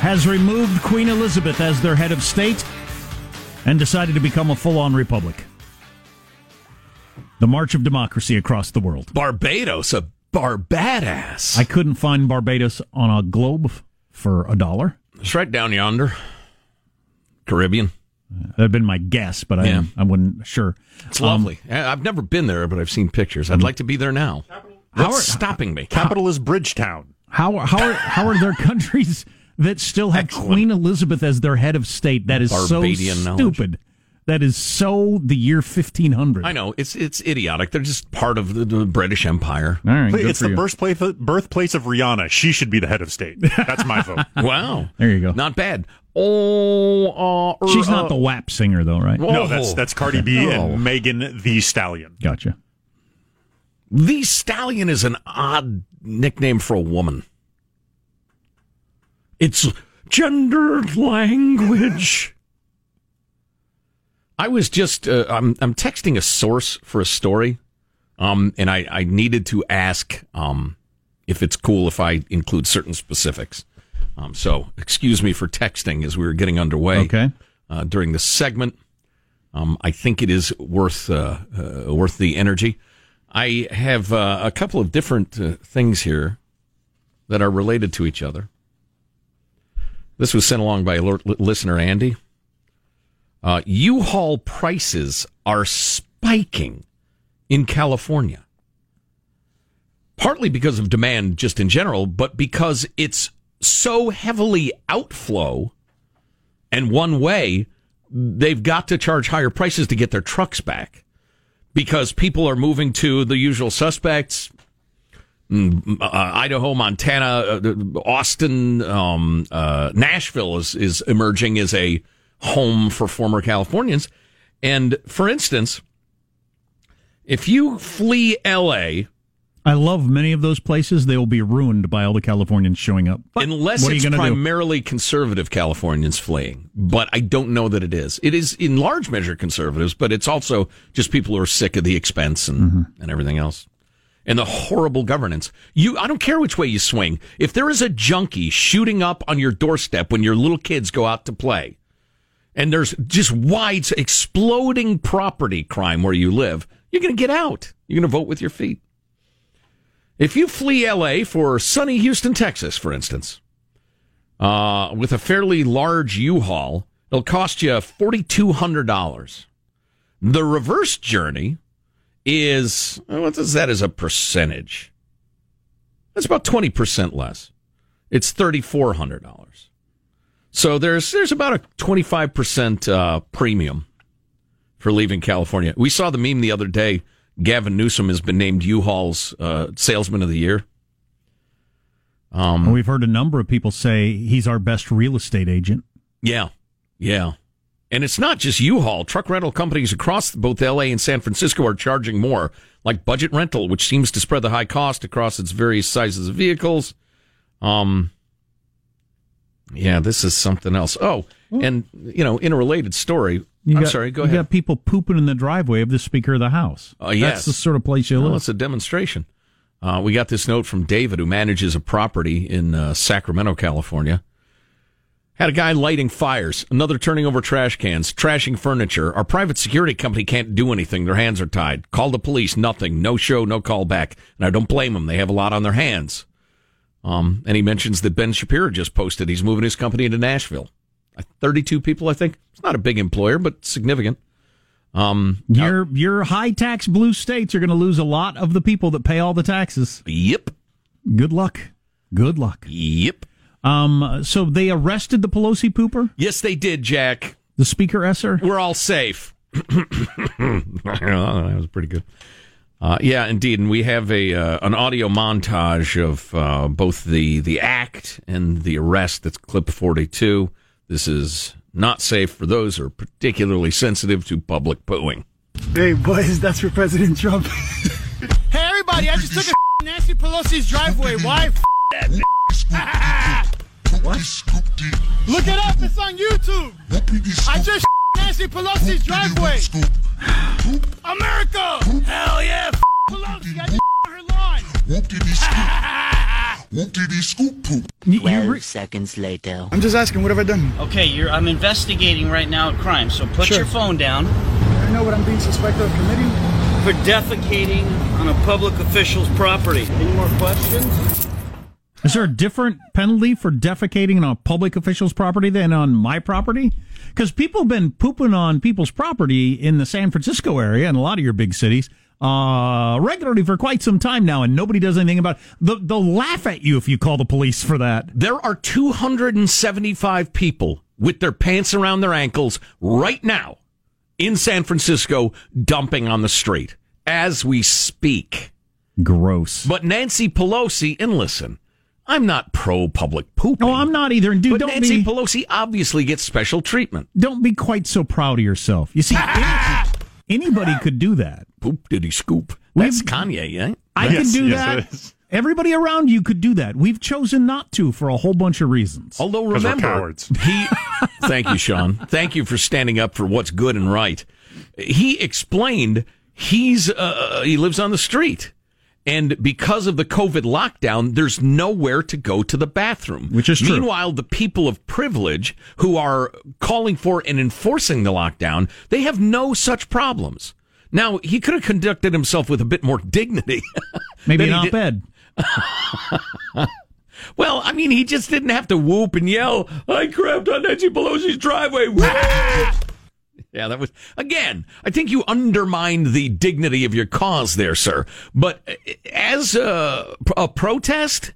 Barbados has removed Queen Elizabeth as their head of state and decided to become a full on republic. The march of democracy across the world. Barbados, a barbadass. I couldn't find Barbados on a globe for a dollar. It's right down yonder. Caribbean. That'd been my guess, but I, Yeah. I wasn't sure. It's Um, lovely. I- I've never been there, but I've seen pictures. I'd like to be there now. What's How are- stopping me? Capital is Bridgetown. How how are how are there countries that still have Excellent. Queen Elizabeth as their head of state? That is Barbadian so knowledge. stupid. That is so the year fifteen hundred. I know it's it's idiotic. They're just part of the, the British Empire. All right, good It's for the you. birthplace birthplace of Rihanna. She should be the head of state. That's my vote. Wow, There you go. Not bad. Oh, uh, She's uh, not the WAP singer, though, right? No, that's that's Cardi B Oh. and Megan Thee Stallion. Gotcha. The Stallion is an odd nickname for a woman. It's gendered language. I was just uh, I'm I'm texting a source for a story, um, and I I needed to ask um if it's cool if I include certain specifics. Um, so excuse me for texting as we were getting underway. Okay. uh, during this segment. Um, I think it is worth uh, uh, worth the energy. I have uh, a couple of different uh, things here that are related to each other. This was sent along by listener Andy. Uh, U-Haul prices are spiking in California, partly because of demand just in general, but because it's so heavily outflow and one way they've got to charge higher prices to get their trucks back because people are moving to the usual suspects Idaho, Montana, uh, Austin, um, uh, Nashville is, is emerging as a home for former Californians. And for instance, if you flee LA, I love many of those places. They will be ruined by all the Californians showing up. But unless it's to do? primarily conservative Californians fleeing, but I don't know that it is. It is in large measure conservatives, but it's also just people who are sick of the expense and, Mm-hmm. and everything else. And the horrible governance. You, I don't care which way you swing. If there is a junkie shooting up on your doorstep when your little kids go out to play, and there's just wide, exploding property crime where you live, you're going to get out. You're going to vote with your feet. If you flee LA for sunny Houston, Texas, for instance, uh, with a fairly large U-Haul, it'll cost you $4,200. The reverse journey is, what is that as a percentage? That's about 20% less. It's $3,400. So there's, there's about a 25% uh, premium for leaving California. We saw the meme the other day. Gavin Newsom has been named U-Haul's uh, Salesman of the Year. Um, We've heard a number of people say he's our best real estate agent. Yeah, yeah. And it's not just U-Haul. Truck rental companies across both LA and San Francisco are charging more, like Budget Rental, which seems to spread the high cost across its various sizes of vehicles. Um, yeah, this is something else. Oh, and you know, in a related story, You I'm got- sorry, go you ahead. got people pooping in the driveway of the Speaker of the House. Oh, yes. That's the sort of place you Well, live. it's a demonstration. Uh, we got this note from David, who manages a property in uh, Sacramento, California. Had a guy lighting fires, another turning over trash cans, trashing furniture. Our private security company can't do anything. Their hands are tied. Call the police, nothing. No show, no call back. And I don't blame them. They have a lot on their hands. Um, and he mentions that Ben Shapiro just posted he's moving his company into Nashville. Uh, 32 people, I think. It's not a big employer, but significant. Um, Your your high tax blue states are going to lose a lot of the people that pay all the taxes. Yep. Good luck. Good luck. Yep. Um. So they arrested the Pelosi pooper, Yes, they did, Jack. the Speaker esser. We're all safe. that was pretty good. Uh, yeah, indeed, and we have a uh, an audio montage of uh, both the the act and the arrest. That's clip forty two. This is not safe for those who are particularly sensitive to public pooing. Hey, boys, that's for President Trump. hey, everybody, I just took a Nancy Pelosi's driveway. Why? F- that what? Look it up. It's on YouTube. I just Nancy Pelosi's driveway. America. Hell yeah. F- Pelosi. I just her lawn. Whoop-dee-dee scoop poop. You- you 12 seconds later. I'm just asking, what have I done? Okay, you're, I'm investigating right now a crime, so put Sure. your phone down I know what I'm being suspected of committing. for defecating on a public official's property. Any more questions? Is there a different penalty for defecating on a public official's property than on my property? Because people have been pooping on people's property in the San Francisco area and a lot of your big cities uh, regularly for quite some time now, and nobody does anything about it. They'll, they'll laugh at you if you call the police for that. There are 275 people with their pants around their ankles right now in San Francisco dumping on the street as we speak. Gross. But Nancy Pelosi, and listen, I'm not pro public pooping. No, I'm not either. And dude, But don't Nancy be Pelosi obviously gets special treatment. don't be quite so proud of yourself. You see, any- anybody could do that. Poop diddy scoop. That's Kanye, yeah? I Yes, could do yes, that. it is. Everybody around you could do that. We've chosen not to for a whole bunch of reasons. Although 'Cause we're remember, cowards. he. thank you, Sean. Thank you for standing up for what's good and right. He explained he's uh, he lives on the street, and because of the COVID lockdown, there's nowhere to go to the bathroom. Which is true. Meanwhile, the people of privilege who are calling for and enforcing the lockdown, they have no such problems. Now he could have conducted himself with a bit more dignity. Maybe an op-ed. Well, I mean, he just didn't have to whoop and yell, I crapped on Nancy Pelosi's driveway. Yeah, that was, again, I think you undermined the dignity of your cause there, sir. But uh, as a, a protest,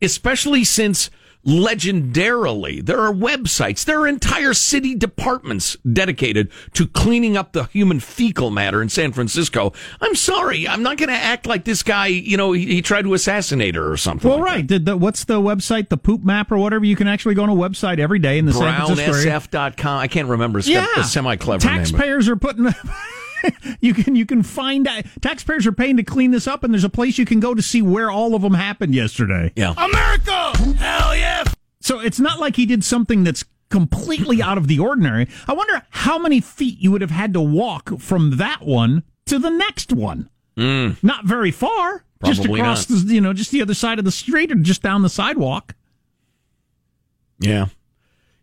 especially since legendarily there are websites, there are entire city departments dedicated to cleaning up the human fecal matter in San Francisco. I'm sorry, I'm not going to act like this guy, you know, he, he tried to assassinate her or something. Well, like right. Did the, what's the website? The Poop Map or whatever. You can actually go on a website every day in the San Francisco area. I can't remember. It's Yeah, semi clever name. Taxpayers are putting. you can you can find out. Taxpayers are paying to clean this up, and there's a place you can go to see where all of them happened yesterday. Yeah. America! Hell yeah! So it's not like he did something that's completely out of the ordinary. I wonder how many feet you would have had to walk from that one to the next one. Not very far. just Hmm. Across not. the you know just the other side of the street or just down the sidewalk. Yeah.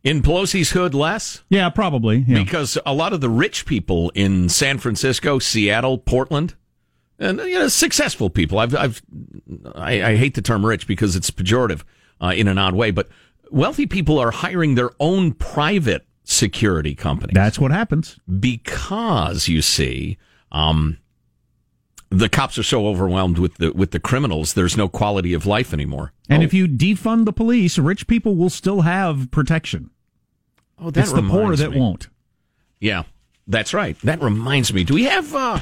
In Pelosi's hood, less Yeah, probably. Yeah. because a lot of the rich people in San Francisco, Seattle, Portland, and you know, successful people. I've, I've, I, I hate the term rich because it's pejorative uh, in an odd way, but wealthy people are hiring their own private security companies. That's what happens. because you see, um, the cops are so overwhelmed with the with the criminals. There's no quality of life anymore. And oh, if you defund the police, rich people will still have protection. oh, that it's the poor that me. won't. Yeah, that's right. That reminds me. Do we have? uh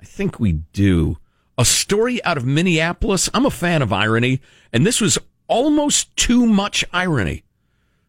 I think we do. A story out of Minneapolis. I'm a fan of irony, and this was almost too much irony.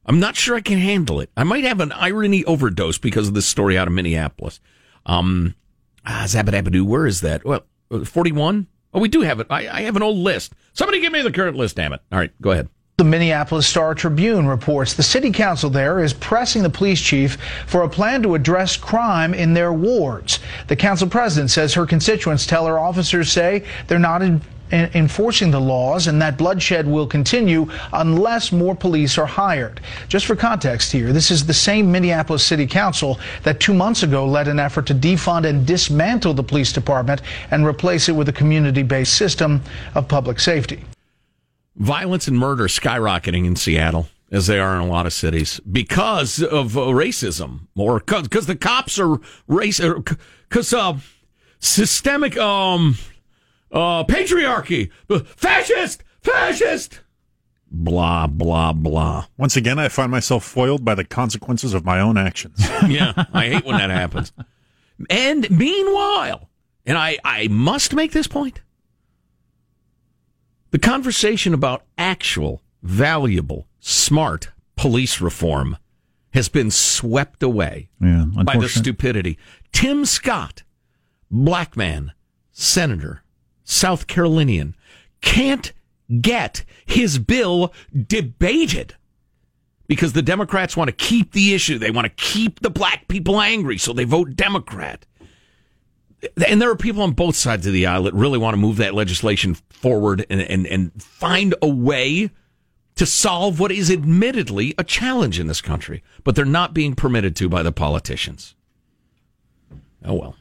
I'm not sure I can handle it. I might have an irony overdose because of this story out of Minneapolis. Um, ah, Zabadabadoo, where is that? Well, 41? Oh, we do have it. I, I have an old list. Somebody give me the current list, damn it. All right, go ahead. The Minneapolis Star Tribune reports the city council there is pressing the police chief for a plan to address crime in their wards. The council president says her constituents tell her officers say they're not in, enforcing the laws and that bloodshed will continue unless more police are hired. Just for context here, this is the same Minneapolis City Council that two months ago led an effort to defund and dismantle the police department and replace it with a community-based system of public safety. violence and murder skyrocketing in Seattle as they are in a lot of cities because of uh, racism or because the cops are race because uh, systemic um uh patriarchy! Fascist! Fascist! Blah blah blah. Once again, I find myself foiled by the consequences of my own actions. yeah i hate when that happens. And meanwhile and i i must make this point the conversation about actual valuable smart police reform has been swept away Yeah, by the stupidity. Tim scott black man senator south carolinian can't get his bill debated because the Democrats want to keep the issue. They want to keep the black people angry, so they vote Democrat. and there are people on both sides of the aisle that really want to move that legislation forward and, and, and find a way to solve what is admittedly a challenge in this country, but they're not being permitted to by the politicians. Oh well.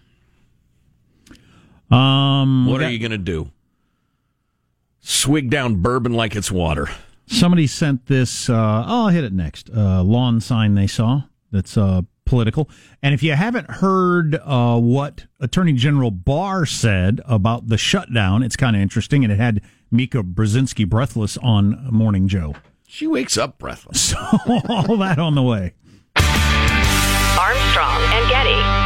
Um, What we are you going to do? Swig down bourbon like it's water. Somebody sent this. Uh, oh, I'll hit it next. Uh, lawn sign they saw that's uh, political. And if you haven't heard uh, what Attorney General Barr said about the shutdown, it's kind of interesting. And it had Mika Brzezinski breathless on Morning Joe. She wakes up breathless. So all that on the way. Armstrong and Getty.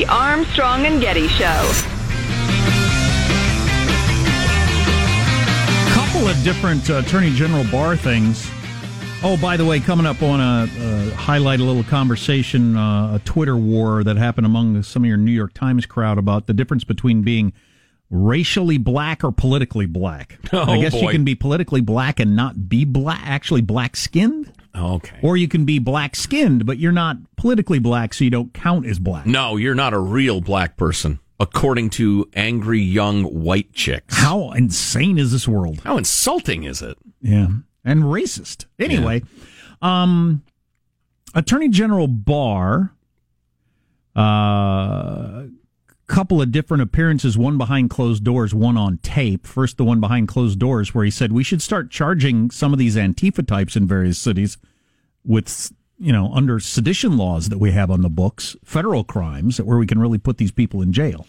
The Armstrong and Getty Show. couple of different uh, Attorney General Barr things. Oh, by the way, coming up on a uh, highlight a little conversation, uh, a Twitter war that happened among some of your New York Times crowd about the difference between being racially black or politically black. Oh, I guess you can be politically black and not be black, actually black skinned, Okay. or you can be black skinned, but you're not politically black, so you don't count as black. No, you're not a real black person, according to angry young white chicks. How insane is this world? How insulting is it? Yeah. And racist. Anyway, um Attorney General Barr uh couple of different appearances, one behind closed doors, one on tape. First the one behind closed doors where he said we should start charging some of these Antifa types in various cities with you know, under sedition laws that we have on the books, federal crimes where we can really put these people in jail.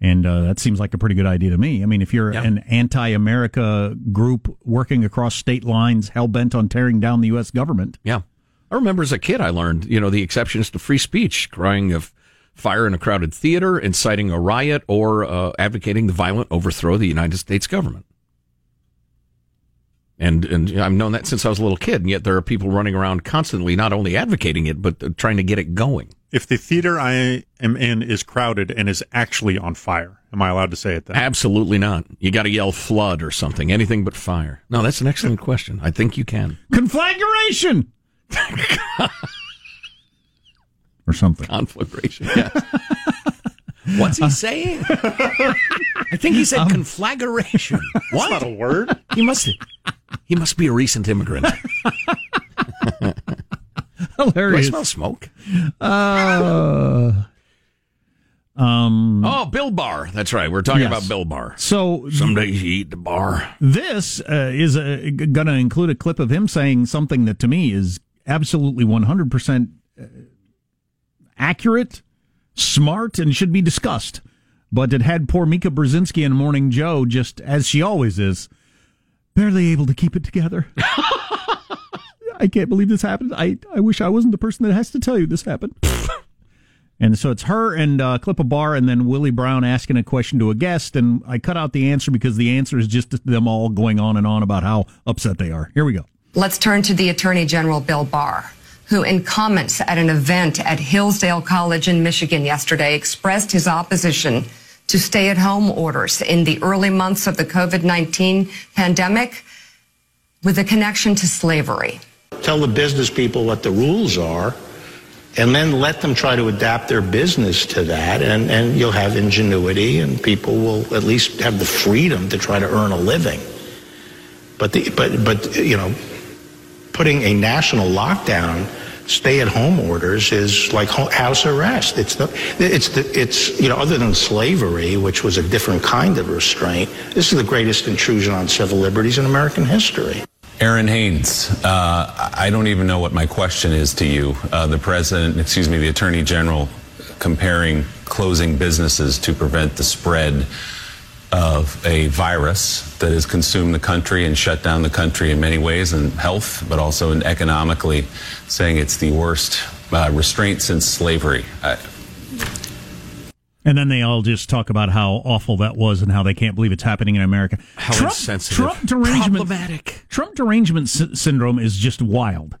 And uh, that seems like a pretty good idea to me. I mean, if you're Yeah. an anti-America group working across state lines, hell bent on tearing down the U.S. government, Yeah. I remember as a kid, I learned, you know, the exceptions to free speech, crying of fire in a crowded theater, inciting a riot, or uh, advocating the violent overthrow of the United States government. And, and I've known that since I was a little kid, and yet there are people running around constantly, not only advocating it, but uh, trying to get it going. If the theater I am in is crowded and is actually on fire, am I allowed to say it then? Absolutely not. You got to yell flood or something, anything but fire. No, that's an excellent question. I think you can. conflagration, or something. Conflagration. Yeah. What's he saying? I think he said conflagration. What? Not a word. He must. He must be a recent immigrant. Hilarious. Do I smell smoke? Uh, um. Oh, Bill Barr. That's right. We're talking Yes. about Bill Barr. So Some days you eat the bar. This uh, is uh, going to include a clip of him saying something that to me is absolutely 100% uh, accurate, smart, and should be discussed. But it had poor Mika Brzezinski in Morning Joe, just as she always is, barely able to keep it together. I can't believe this happened. I, I wish I wasn't the person that has to tell you this happened. And so it's her and uh, clip a bar, and then Willie Brown asking a question to a guest. And I cut out the answer because the answer is just them all going on and on about how upset they are. Here we go. Let's turn to the Attorney General Bill Barr, who, in comments at an event at Hillsdale College in Michigan yesterday, expressed his opposition to stay at home orders in the early months of the COVID 19 pandemic with a connection to slavery. Tell the business people what the rules are, and then let them try to adapt their business to that, and, and you'll have ingenuity, and people will at least have the freedom to try to earn a living. But the, but but you know, putting a national lockdown, stay-at-home orders is like house arrest. It's the it's the it's you know other than slavery, which was a different kind of restraint. This is the greatest intrusion on civil liberties in American history. Errin Haines, uh, I don't even know what my question is to you. Uh, the president, excuse me, the attorney general, comparing closing businesses to prevent the spread of a virus that has consumed the country and shut down the country in many ways, in health, but also in economically, saying it's the worst uh, restraint since slavery. I, And then they all just talk about how awful that was and how they can't believe it's happening in America. How Trump, insensitive. Trump derangement. Problematic. Trump derangement sy- syndrome is just wild.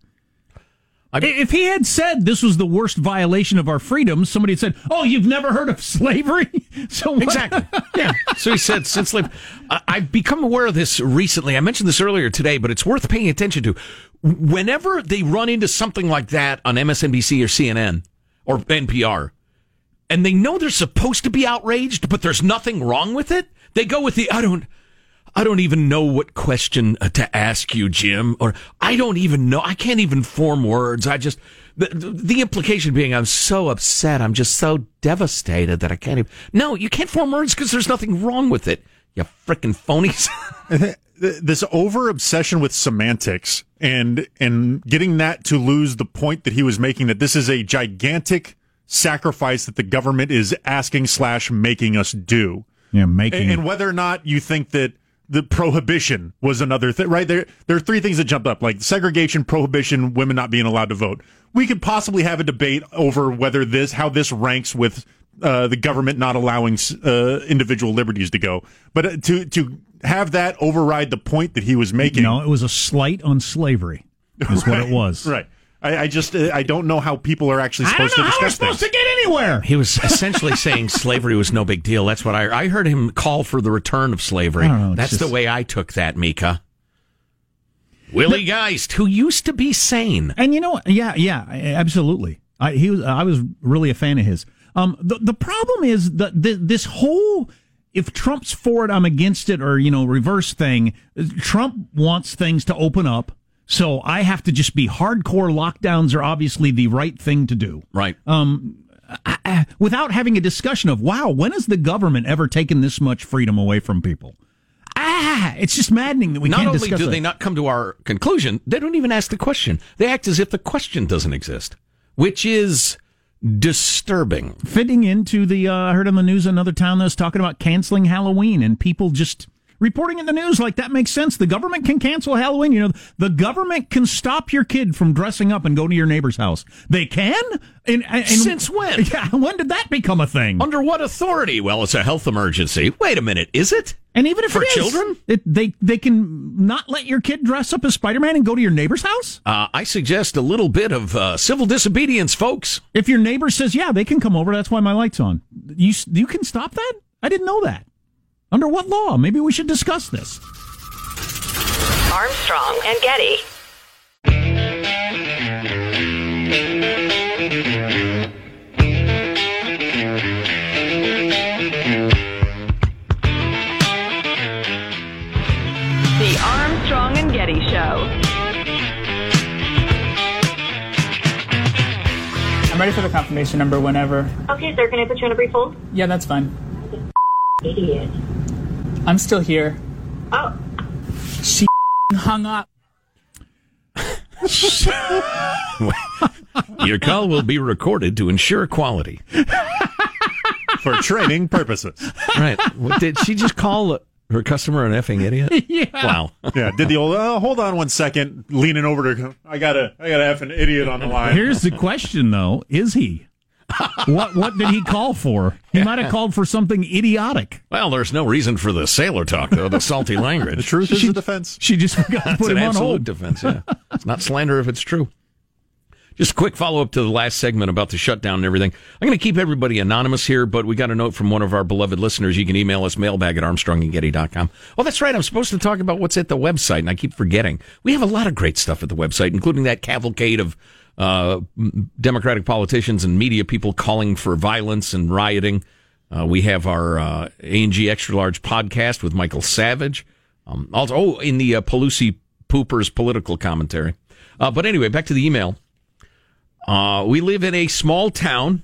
If he had said this was the worst violation of our freedoms, somebody had said, "Oh, you've never heard of slavery?" so what? Exactly. Yeah. So he said, since slave, I- I've become aware of this recently. I mentioned this earlier today, but it's worth paying attention to. Whenever they run into something like that on MSNBC or CNN or NPR, and they know they're supposed to be outraged, but there's nothing wrong with it, they go with the I don't. I don't even know what question uh, to ask you, Jim, or I don't even know. I can't even form words. I just, the, the implication being I'm so upset. I'm just so devastated that I can't even. No, you can't form words because there's nothing wrong with it. You freaking phonies. this over obsession with semantics and and getting that to lose the point that he was making that this is a gigantic sacrifice that the government is asking slash making us do. Yeah, making and, and whether or not you think that the prohibition was another thing, right? There, there are three things that jumped up, like segregation, prohibition, women not being allowed to vote. We could possibly have a debate over whether this, how this ranks with uh, the government not allowing uh, individual liberties to go. But uh, to to have that override the point that he was making, No, it was a slight on slavery. Is what it was. right? I, I just uh, I don't know how people are actually I don't supposed know to how we're discuss supposed things. to get anywhere. He was essentially saying slavery was no big deal. That's what I I heard him call for the return of slavery. I don't know, it's That's just- the way I took that, Mika. Willie Geist, who used to be sane. And you know what? Yeah, yeah, absolutely. I he was I was really a fan of his. Um, the the problem is that th- this whole if Trump's for it, I'm against it, or you know, reverse thing. Trump wants things to open up, so I have to just be hardcore. Lockdowns are obviously the right thing to do. Right. Um, I- I- without having a discussion of wow, when has the government ever taken this much freedom away from people? Ah, it's just maddening that we not only do they not come to our conclusion, they don't even ask the question. They act as if the question doesn't exist, which is disturbing. fitting into the uh, I heard on the news another town that was talking about canceling Halloween and people just reporting in the news like that makes sense. The government can cancel Halloween. You know, the government can stop your kid from dressing up and go to your neighbor's house. They can. And, and Since when? Yeah, when did that become a thing? Under what authority? Well, it's a health emergency. Wait a minute, is it? And even if For it is, children? it, they they can not let your kid dress up as Spider Man and go to your neighbor's house. Uh, I suggest a little bit of uh, civil disobedience, folks. If your neighbor says, "Yeah, they can come over," that's why my lights on. You you can stop that. I didn't know that. Under what law? Maybe we should discuss this. Armstrong and Getty. The Armstrong and Getty Show. I'm ready for the confirmation number whenever. Okay, sir, can I put you on a brief hold? Yeah, that's fine. Idiot. I'm still here. Oh. She hung up. Your call will be recorded to ensure quality. for training purposes. Right. Did she just call her customer an effing idiot? yeah. Wow. Yeah, did the old uh, hold on one second, leaning over to I got a I got a F an idiot on the line. Here's the question, though: Is he? What what did he call for? He might have called for something idiotic. Well, there's no reason for the sailor talk, though, the salty language. the truth is the defense. She just forgot to put an him on absolute hold. defense, yeah. It's not slander if it's true. Just a quick follow up to the last segment about the shutdown and everything. I'm going to keep everybody anonymous here, but we got a note from one of our beloved listeners. You can email us mailbag at armstrongandgetty.com. Oh, that's right. I'm supposed to talk about what's at the website, and I keep forgetting. We have a lot of great stuff at the website, including that cavalcade of uh, Democratic politicians and media people calling for violence and rioting. Uh, we have our uh, A&G Extra Large podcast with Michael Savage. Um, also, oh, in the uh, Pelosi Poopers political commentary. Uh, but anyway, back to the email. Uh, we live in a small town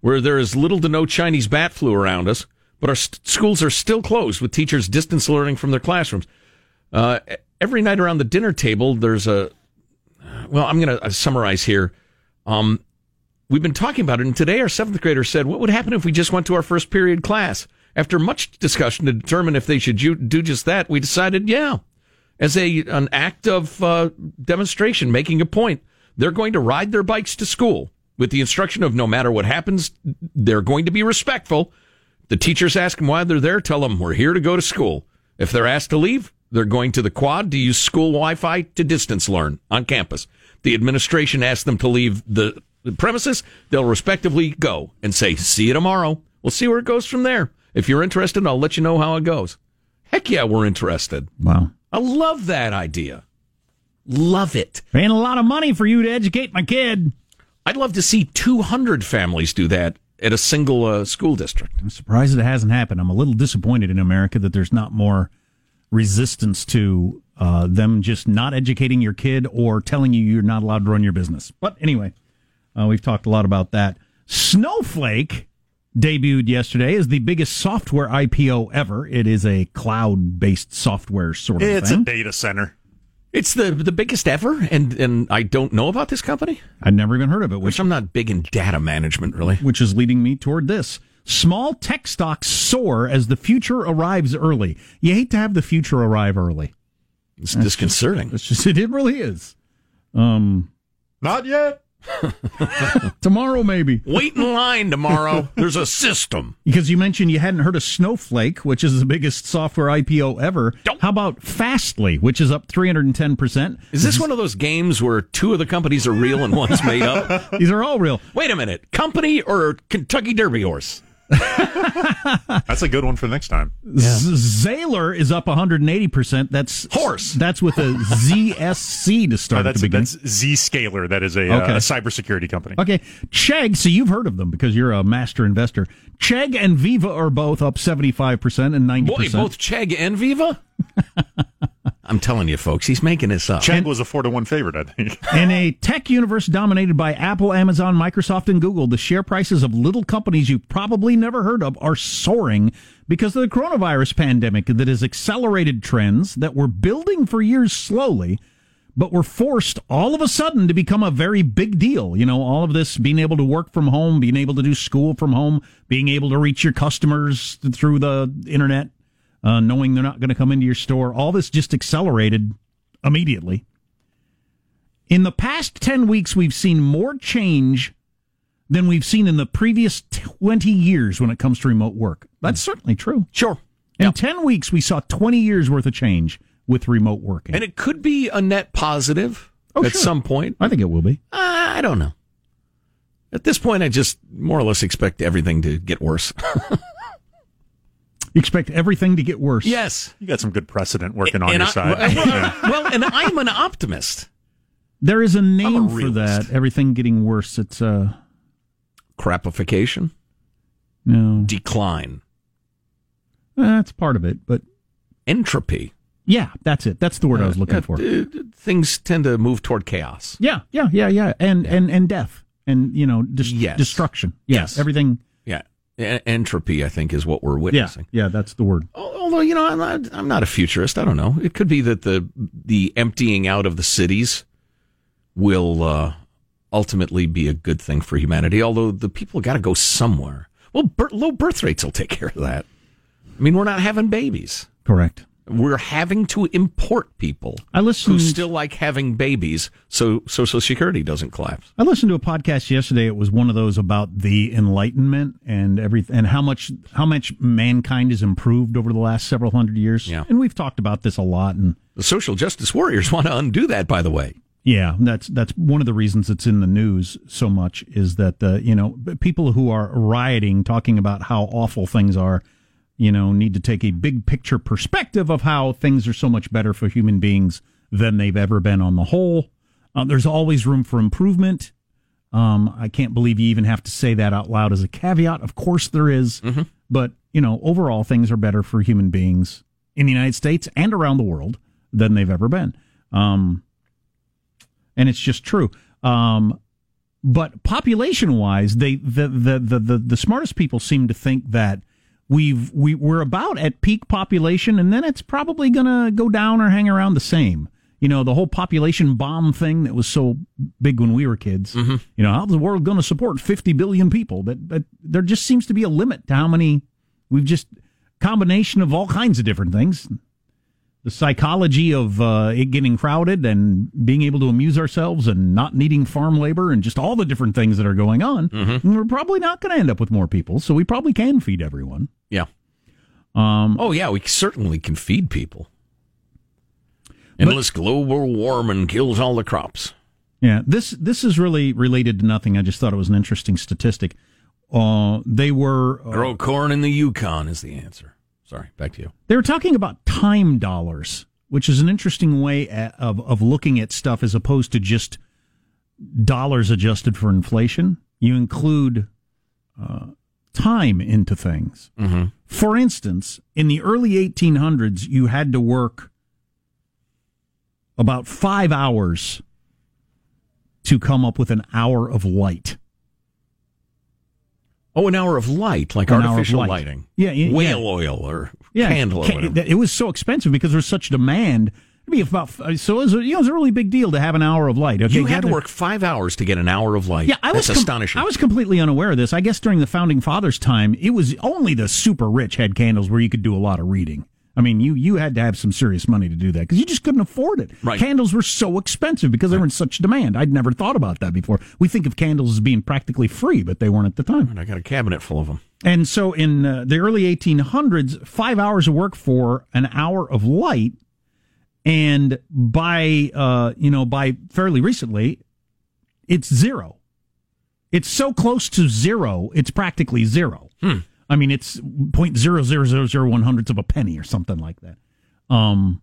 where there is little to no Chinese bat flu around us, but our st- schools are still closed with teachers distance learning from their classrooms. Uh, every night around the dinner table, there's a. Well, I'm going to summarize here. Um, we've been talking about it, and today our seventh grader said, "What would happen if we just went to our first period class?" After much discussion to determine if they should do just that, we decided, yeah, as a an act of uh, demonstration, making a point. They're going to ride their bikes to school with the instruction of no matter what happens, they're going to be respectful. The teachers ask them why they're there. Tell them we're here to go to school. If they're asked to leave, They're going to the quad to use school Wi Fi to distance learn on campus. The administration asked them to leave the, premises. They'll respectively go and say, See you tomorrow. We'll see where it goes from there. If you're interested, I'll let you know how it goes. Heck yeah, we're interested. Wow. I love that idea. Love it. Paying a lot of money for you to educate my kid. I'd love to see 200 families do that at a single uh, school district. I'm surprised it hasn't happened. I'm a little disappointed in America that there's not more resistance to uh, them just not educating your kid or telling you you're not allowed to run your business. But anyway, uh, we've talked a lot about that. Snowflake debuted yesterday as the biggest software IPO ever. It is a cloud based software sort of It's thing. It's a data center. It's the the biggest ever, and and I don't know about this company. I'd never even heard of it, Which which I'm not big in data management, really. which is leading me toward this. Small tech stocks soar as the future arrives early. You hate to have the future arrive early. It's disconcerting. It's just it really is. Um, Not yet. tomorrow maybe Wait in line tomorrow. There's a system. because you mentioned you hadn't heard of Snowflake, which is the biggest software IPO ever. Don't. How about Fastly, which is up three hundred and ten percent? Is this one of those games where two of the companies are real and one's made up? These are all real. Wait a minute. Company or Kentucky Derby horse? That's a good one for next time. Z- Zaylor is up 180%. That's Horse. That's with a ZSC to Uh, start at that's the beginning. that's Zscaler. That is a, Okay. uh, a cybersecurity company. Okay, Chegg. So you've heard of them because you're a master investor. Chegg and Veeva are both up 75% and 90%. Boy, both Chegg and Veeva? I'm telling you, folks, he's making this up. Chegg was a four to one favorite, I think. In a tech universe dominated by Apple, Amazon, Microsoft, and Google, the share prices of little companies you've probably never heard of are soaring because of the coronavirus pandemic that has accelerated trends that were building for years slowly, but were forced all of a sudden to become a very big deal. You know, all of this being able to work from home, being able to do school from home, being able to reach your customers through the internet, uh, knowing they're not going to come into your store, all this just accelerated immediately. In the past 10 weeks, we've seen more change than we've seen in the previous 20 years when it comes to remote work. That's certainly true. Sure. In 10 weeks, we saw 20 years worth of change with remote working. And it could be a net positive Oh, at sure. some point. I think it will be. I don't know. At this point, I just more or less expect everything to get worse. You expect everything to get worse. yes. You got some good precedent working on And your I- side. Well, Yeah. well, and I'm an optimist. There is a name for that. Everything getting worse. It's, uh, Crapification, no, decline, that's part of it. But entropy. yeah, that's it. That's the word I was looking Yeah, for. uh, things tend to move toward chaos. Yeah, yeah, yeah, yeah. And, and, and death and, you know, dis- Yes. destruction. Yeah, Yes. Everything. Entropy, I think, is what we're witnessing. yeah, yeah that's the word. Although you know, I'm not, I'm not a futurist. I don't know. It could be that the the emptying out of the cities will uh, ultimately be a good thing for humanity. Although the people got to go somewhere. Well, bir- low birth rates will take care of that. I mean, we're not having babies. Correct. We're having to import people I who still like having babies, so Social Security doesn't collapse. I listened to a podcast yesterday. It was one of those about the Enlightenment and everything, and how much how much mankind has improved over the last several hundred years. Yeah. and we've talked about this a lot. And The social justice warriors want to undo that, by the way. yeah, that's that's one of the reasons it's in the news so much is that the you know people who are rioting, talking about how awful things are, you know, need to take a big picture perspective of how things are so much better for human beings than they've ever been on the whole. Uh, there's always room for improvement. Um, I can't believe you even have to say that out loud as a caveat. Of course there is. but you know, overall things are better for human beings in the United States and around the world than they've ever been. Um, and it's just true. Um, but population wise, they the, the the the the smartest people seem to think that we've we we're about at peak population, and then it's probably going to go down or hang around the same. You know, the whole population bomb thing that was so big when we were kids. Mm-hmm. You know, how's the world going to support 50 billion people? But, but there just seems to be a limit to how many we've just combination of all kinds of different things. The psychology of uh, it getting crowded and being able to amuse ourselves and not needing farm labor and just all the different things that are going on. And we're probably not going to end up with more people, so we probably can feed everyone. Yeah. Um, Oh yeah, we certainly can feed people. Endless global warming kills all the crops. Yeah, this this is really related to nothing. I just thought it was an interesting statistic. Uh, they were uh, Grow corn in the Yukon is the answer. Sorry, back to you. they were talking about time dollars, which is an interesting way a- of of looking at stuff as opposed to just dollars adjusted for inflation. You include uh, time into things. Mm-hmm. For instance, in the early 1800s, you had to work about five hours to come up with an hour of light. Oh, an hour of light, like An artificial light. lighting. Yeah, yeah, whale yeah. oil or Yeah, candle. Or ca- it was so expensive because there was such demand. It'd be about uh, so it was, you know, it was a really big deal to have an hour of light. Okay, you had to work five hours to get an hour of light. Yeah, I was That's com- astonishing. I was completely unaware of this. I guess during the founding fathers' time, it was only the super rich had candles where you could do a lot of reading. I mean, you you had to have some serious money to do that because you just couldn't afford it. Right. Candles were so expensive because they were in such demand. I'd never thought about that before. We think of candles as being practically free, but they weren't at the time. And I got a cabinet full of them. And so in uh, the early 1800s, five hours of work for an hour of light. And by, uh, you know, by fairly recently, it's zero. It's so close to zero, it's practically zero. Hmm. I mean, it's point zero zero zero zero one hundredths of a penny or something like that. Um,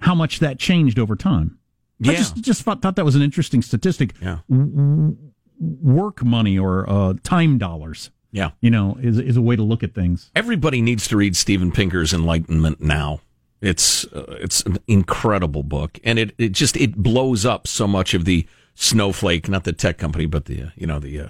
how much that changed over time? I Yeah. just just thought, thought that was an interesting statistic. Yeah. W- w- work money or uh, time dollars Yeah. you know, is is a way to look at things. Everybody needs to read Steven Pinker's Enlightenment now. It's uh, it's an incredible book, and it, it just it blows up so much of the snowflake, not the tech company, but the uh, you know the uh,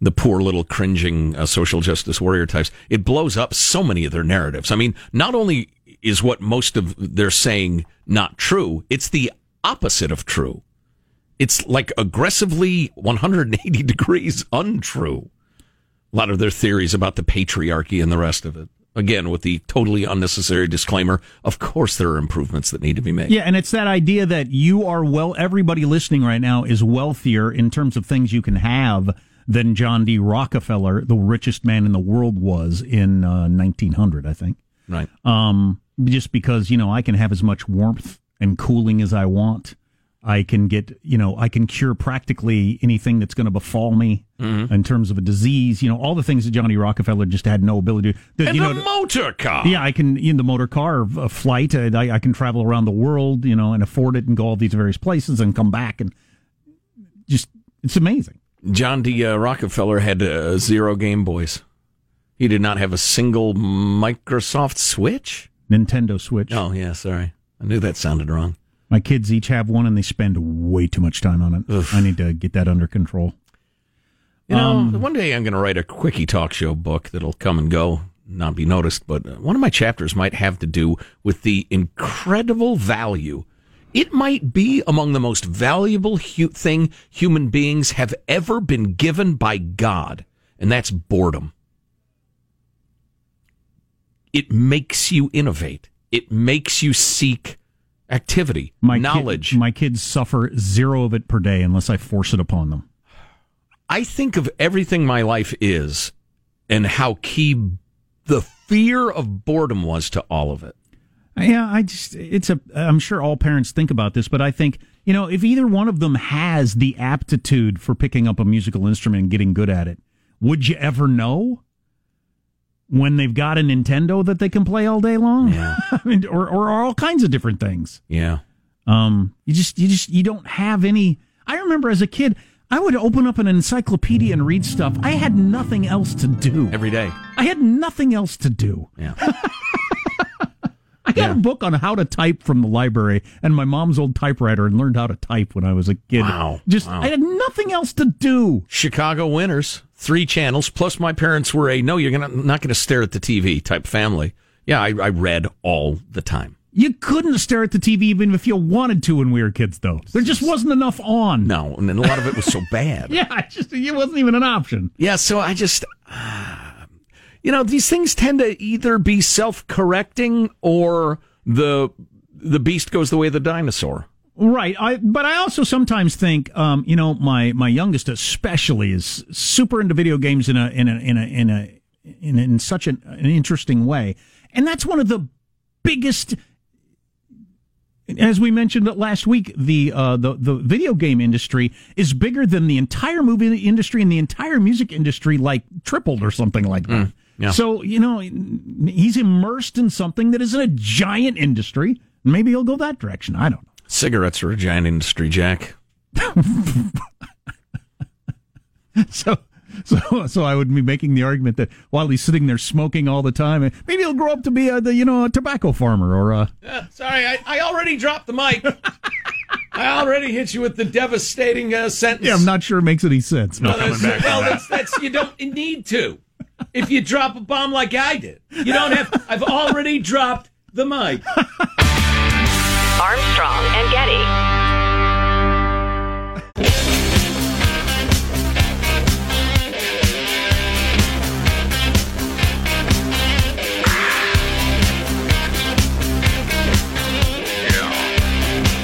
the poor little cringing uh, social justice warrior types. It blows up so many of their narratives. I mean, not only is what most of they're saying not true, it's the opposite of true. It's like aggressively 180 degrees untrue a lot of their theories about the patriarchy and the rest of it. Again, with the totally unnecessary disclaimer, of course there are improvements that need to be made. Yeah, and it's that idea that you are well. Everybody listening right now is wealthier in terms of things you can have than John D. Rockefeller, the richest man in the world, was in uh, 1900. I think. Right. Um, just because you know I can have as much warmth and cooling as I want. I can get, you know, I can cure practically anything that's going to befall me Mhm. in terms of a disease. You know, all the things that Johnny Rockefeller just had no ability to. that, And you the motor car. yeah, I can in the motor car a flight. I, I can travel around the world, you know, and afford it and go all these various places and come back and just it's amazing. John D. Uh, Rockefeller had uh, zero Game Boys. He did not have a single Microsoft Switch. Nintendo Switch. Oh yeah, sorry, I knew that sounded wrong. My kids each have one and they spend way too much time on it. I need to get that under control. You know, Um, one day I'm going to write a quickie talk show book that'll come and go, not be noticed. But uh, one of my chapters might have to do with the incredible value. It might be among the most valuable hu- thing human beings have ever been given by God, and that's boredom. It makes you innovate. It makes you seek activity, My knowledge. my kids suffer zero of it per day unless I force it upon them. I think of everything my life is and how key the fear of boredom was to all of it. Yeah, I just it's a I'm sure all parents think about this, but I think, you know, if either one of them has the aptitude for picking up a musical instrument and getting good at it, would you ever know? When they've got a Nintendo that they can play all day long, Yeah. I mean, or or all kinds of different things. Yeah. Um, you just you just you don't have any. I remember as a kid, I would open up an encyclopedia and read stuff. I had nothing else to do every day. I had nothing else to do. Yeah. I got a book on how to type from the library and my mom's old typewriter and learned how to type when I was a kid. Wow. Just Wow. I had nothing else to do. Chicago winners, three channels, plus my parents were a no, you're gonna, not going to stare at the TV type family. Yeah, I, I read all the time. You couldn't stare at the TV even if you wanted to when we were kids, though. There just wasn't enough on. No, and then a lot of it was so bad. Yeah, it just it wasn't even an option. Yeah, so I just, ah, you know, these things tend to either be self-correcting or the the beast goes the way of the dinosaur. Right. I but I also sometimes think um, you know, my my youngest especially is super into video games in a in a in a in a in, in such an, an interesting way. And that's one of the biggest as we mentioned last week, the uh, the the video game industry is bigger than the entire movie industry and the entire music industry, like tripled or something like that. Mm, yeah. So you know, he's immersed in something that isn't a giant industry. Maybe he'll go that direction. I don't know. Cigarettes are a giant industry, Jack. So. So, so I would be making the argument that while he's sitting there smoking all the time, maybe he'll grow up to be a, the, you know, a tobacco farmer or a. Uh, sorry, I, I already dropped the mic. I already hit you with the devastating uh, sentence. Yeah, I'm not sure it makes any sense. No, that's, well, that's, that's you don't need to. If you drop a bomb like I did, you don't have. I've already dropped the mic. Armstrong and Getty.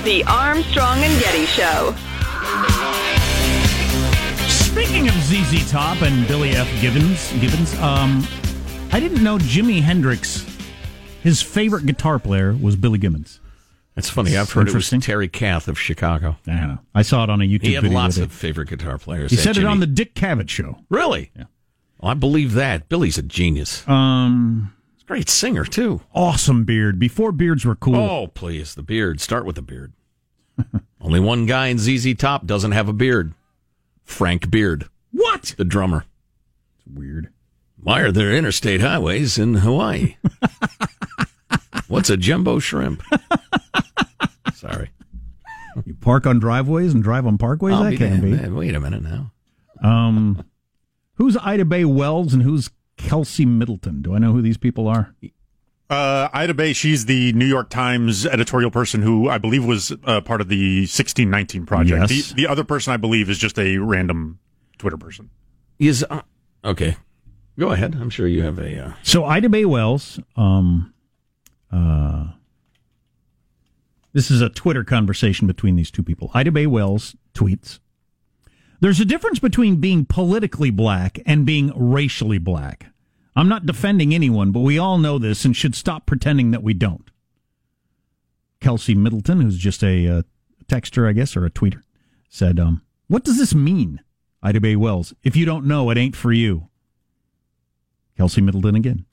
The Armstrong and Getty Show. Speaking of ZZ Top and Billy F. Gibbons, Gibbons, um, I didn't know Jimi Hendrix. His favorite guitar player was Billy Gibbons. That's funny. I've heard it was Terry Kath of Chicago. I know. I saw it on a YouTube He had video. lots of favorite guitar players. He said it on the Dick Cavett show. Really? Yeah. Well, I believe that. Billy's a genius. Um, He's a great singer too. awesome beard. Before beards were cool. Oh, please, the beard. Start with the beard. Only one guy in ZZ Top doesn't have a beard. Frank Beard, What? the drummer. It's weird. Why are there interstate highways in Hawaii? What's a jumbo shrimp? Sorry. You park on driveways and drive on parkways. I'll that be can't be. Wait a minute now. Um, who's Ida Bae Wells and who's Kelsey Middleton? Do I know who these people are? Uh, Ida Bae, she's the New York Times editorial person who I believe was uh, part of the 1619 project. Yes. The, the other person I believe is just a random Twitter person. Is uh, okay. Go ahead. I'm sure you have a. Uh, So Ida Bae Wells, um, uh, this is a Twitter conversation between these two people. Ida Bae Wells tweets, "There's a difference between being politically black and being racially black. I'm not defending anyone, but we all know this and should stop pretending that we don't." Kelsey Middleton, who's just a uh, texter, I guess, or a tweeter, said, um, "What does this mean?" Ida Bae Wells, if you don't know, it ain't for you. Kelsey Middleton again.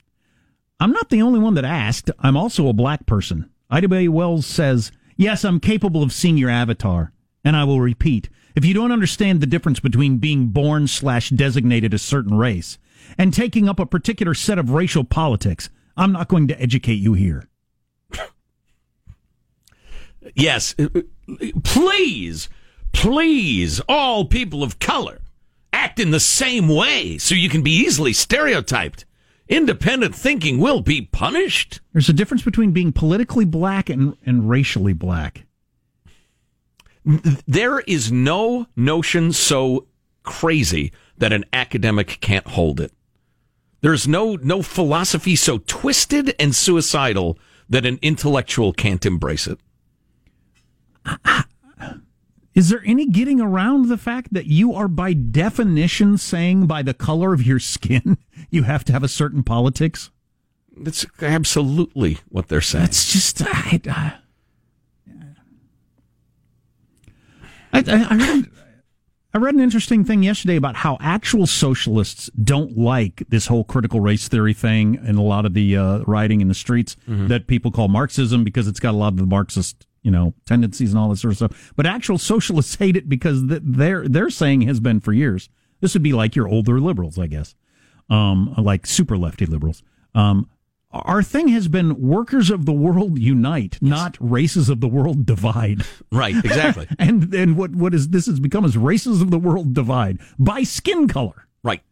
I'm not the only one that asked. I'm also a black person. Ida Bae Wells says, Yes, I'm capable of seeing your avatar. And I will repeat if you don't understand the difference between being born slash designated a certain race and taking up a particular set of racial politics, I'm not going to educate you here. yes, uh, please, please, all people of color act in the same way so you can be easily stereotyped. Independent thinking will be punished. There's a difference between being politically black and, and racially black. There is no notion so crazy that an academic can't hold it. There's no no philosophy so twisted and suicidal that an intellectual can't embrace it. Is there any getting around the fact that you are by definition saying by the color of your skin you have to have a certain politics? That's absolutely what they're saying. That's just I, I, I, I read I read an interesting thing yesterday about how actual socialists don't like this whole critical race theory thing and a lot of the uh, rioting in the streets that people call Marxism because it's got a lot of the Marxist you know tendencies and all this sort of stuff. But actual socialists hate it because th- their their saying has been for years. This would be like your older liberals, I guess, um, like super lefty liberals. Um, our thing has been workers of the world unite, not races of the world divide. Right, exactly. and then what what is this has become is races of the world divide by skin color. right.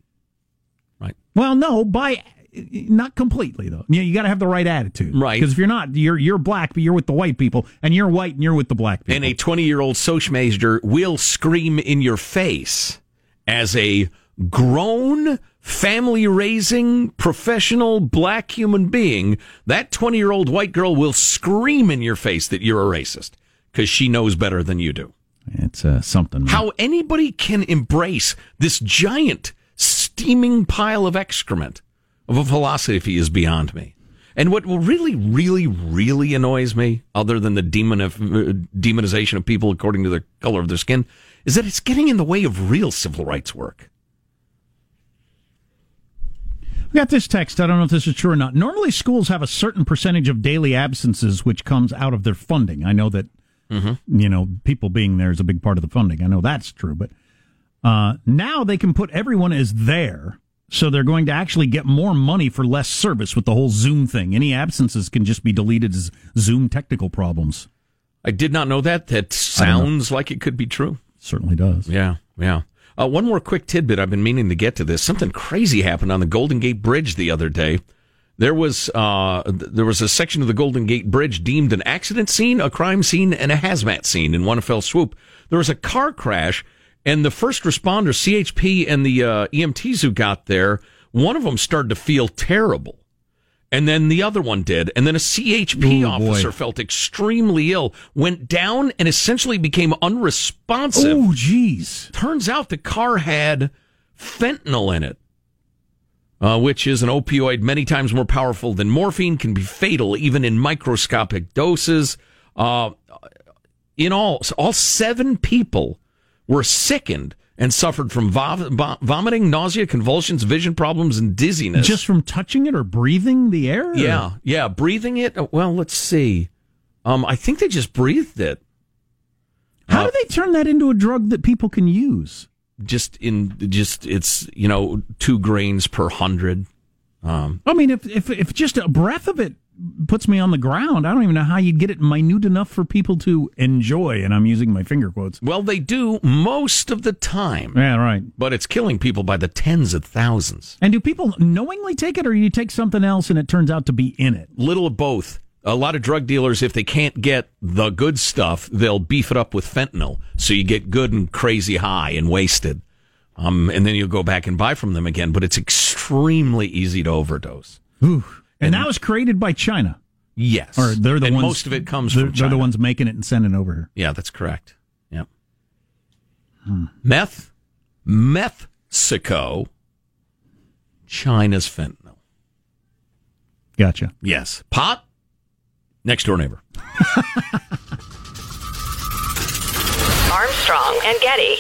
Right. Well, no, by not completely though. You, you got to have the right attitude, Right. Because if you're not, you're you're black, but you're with the white people, and you're white and you're with the black people. And a 20 year old Soch major will scream in your face as a grown, family raising, professional black human being. That 20 year old white girl will scream in your face that you're a racist because she knows better than you do. it's uh, something. man. How anybody can embrace this giant steaming pile of excrement of a philosophy is beyond me. And what really, really, really annoys me, other than the demon of, uh, demonization of people according to the color of their skin, is that it's getting in the way of real civil rights work. We got this text. I don't know if this is true or not. Normally, schools have a certain percentage of daily absences, which comes out of their funding. I know that, you know, people being there is a big part of the funding. I know that's true, but uh, now they can put everyone as there, so they're going to actually get more money for less service with the whole Zoom thing. Any absences can just be deleted as Zoom technical problems. I did not know that. That sounds like it could be true. Certainly does. Yeah, yeah. Uh, one more quick tidbit. I've been meaning to get to this. Something crazy happened on the Golden Gate Bridge the other day. There was uh, there was a section of the Golden Gate Bridge deemed an accident scene, a crime scene, and a hazmat scene in one fell swoop. There was a car crash, and the first responders, CHP, and the uh, EMTs who got there, one of them started to feel terrible. And then the other one did. And then a CHP Ooh, officer boy. felt extremely ill, went down and essentially became unresponsive. Oh, jeez. Turns out the car had fentanyl in it, uh, which is an opioid many times more powerful than morphine, can be fatal even in microscopic doses. Uh, in all, all seven people were sickened and suffered from vom- vom- vomiting, nausea, convulsions, vision problems, and dizziness. Just from touching it or breathing the air? Yeah, yeah, breathing it. uh, Well, let's see. Um, I think they just breathed it. How do they turn that into a drug that people can use? Just in, just it's you know two grains per hundred. Um, I mean, if, if if just a breath of it puts me on the ground, I don't even know how you'd get it minute enough for people to enjoy. And I'm using my finger quotes. well, they do most of the time, Yeah, right. but it's killing people by the tens of thousands. And do people knowingly take it, or you take something else and it turns out to be in it? Little of both. A lot of drug dealers, if they can't get the good stuff, they'll beef it up with fentanyl, so you get good and crazy high and wasted. Um, and then you'll go back and buy from them again. But it's extremely easy to overdose. Ooh. And, that was created by China, Yes, or they're the and ones. most of it comes they're, from they're the ones making it and sending it over here. Yeah, that's correct. Yep. Hmm. Meth, Mexico, China's fentanyl. Gotcha. Yes. Pot, next door neighbor. Armstrong and Getty.